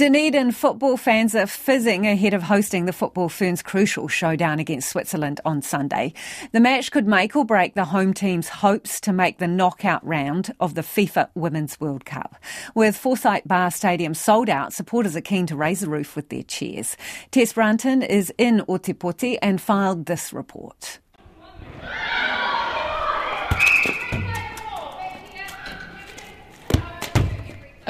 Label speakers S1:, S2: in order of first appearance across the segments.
S1: Dunedin football fans are fizzing ahead of hosting the Football Ferns crucial showdown against Switzerland on Sunday. The match could make or break the home team's hopes to make the knockout round of the FIFA Women's World Cup. With Forsyth Barr Stadium sold out, supporters are keen to raise the roof with their cheers. Tess Brunton is in Otepoti and filed this report.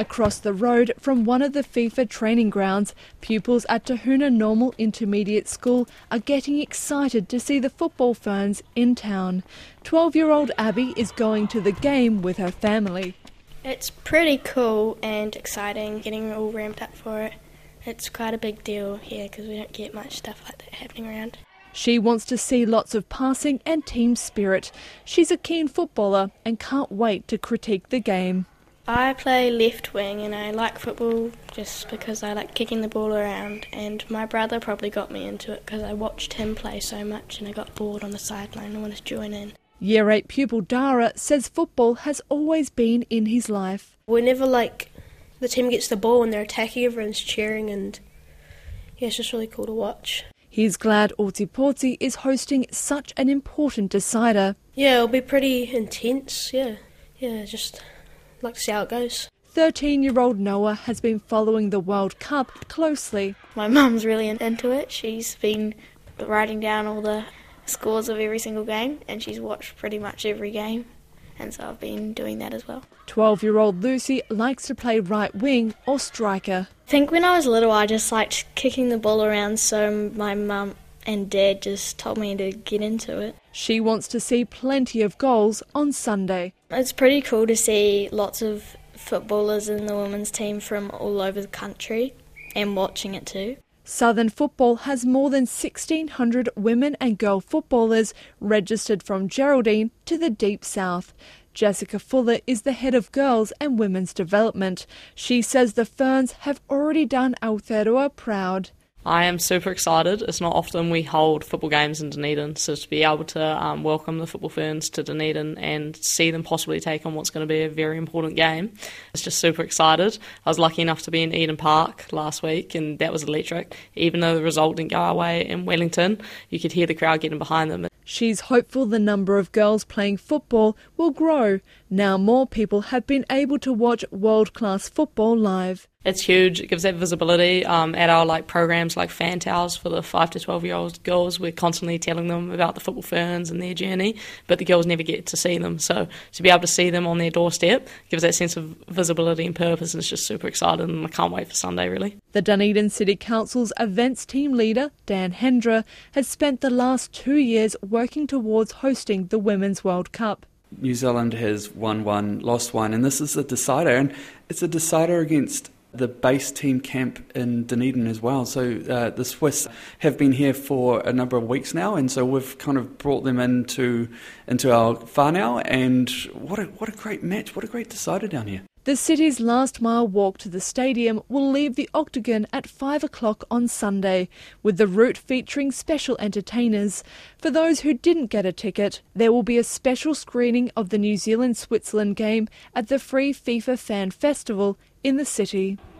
S2: Across the road from one of the FIFA training grounds, pupils at Tahuna Normal Intermediate School are getting excited to see the football ferns in town. 12 year old Abby is going to the game with her family.
S3: It's pretty cool and exciting getting all ramped up for it. It's quite a big deal here because we don't get much stuff like that happening around.
S2: She wants to see lots of passing and team spirit. She's a keen footballer and can't wait to critique the game.
S3: I play left wing and I like football just because I like kicking the ball around. And my brother probably got me into it because I watched him play so much and I got bored on the sideline and wanted to join in.
S2: Year 8 pupil Dara says football has always been in his life.
S4: Whenever like the team gets the ball and they're attacking, everyone's cheering and yeah, it's just really cool to watch.
S2: He's glad Otepoti is hosting such an important decider.
S4: Yeah, it'll be pretty intense, yeah. Yeah, just like to see how it goes.
S2: 13 year old Noah has been following the World Cup closely.
S3: My mum's really into it. She's been writing down all the scores of every single game and she's watched pretty much every game. And so I've been doing that as well.
S2: 12 year old Lucy likes to play right wing or striker.
S3: I think when I was little, I just liked kicking the ball around, so my mum and dad just told me to get into it.
S2: She wants to see plenty of goals on Sunday.
S3: It's pretty cool to see lots of footballers in the women's team from all over the country and watching it too.
S2: Southern Football has more than 1,600 women and girl footballers registered from Geraldine to the Deep South. Jessica Fuller is the head of girls and women's development. She says the Ferns have already done Aotearoa proud.
S5: I am super excited. It's not often we hold football games in Dunedin, so to be able to um, welcome the football ferns to Dunedin and see them possibly take on what's going to be a very important game, it's just super excited. I was lucky enough to be in Eden Park last week, and that was electric. Even though the result didn't go our way in Wellington, you could hear the crowd getting behind them.
S2: She's hopeful the number of girls playing football will grow. Now more people have been able to watch world class football live.
S5: It's huge. It gives that visibility um, at our like programs like Fan Towers for the five to twelve year old girls. We're constantly telling them about the football ferns and their journey, but the girls never get to see them. So to be able to see them on their doorstep gives that sense of visibility and purpose, and it's just super exciting. And I can't wait for Sunday really.
S2: The Dunedin City Council's events team leader Dan Hendra has spent the last two years working towards hosting the Women's World Cup.
S6: New Zealand has won one, lost one, and this is a decider, and it's a decider against the base team camp in Dunedin as well. So uh, the Swiss have been here for a number of weeks now, and so we've kind of brought them into into our whānau, and what a what a great match! What a great decider down here.
S2: The city's last mile walk to the stadium will leave the Octagon at 5 o'clock on Sunday, with the route featuring special entertainers. For those who didn't get a ticket, there will be a special screening of the New Zealand Switzerland game at the free FIFA Fan Festival in the city.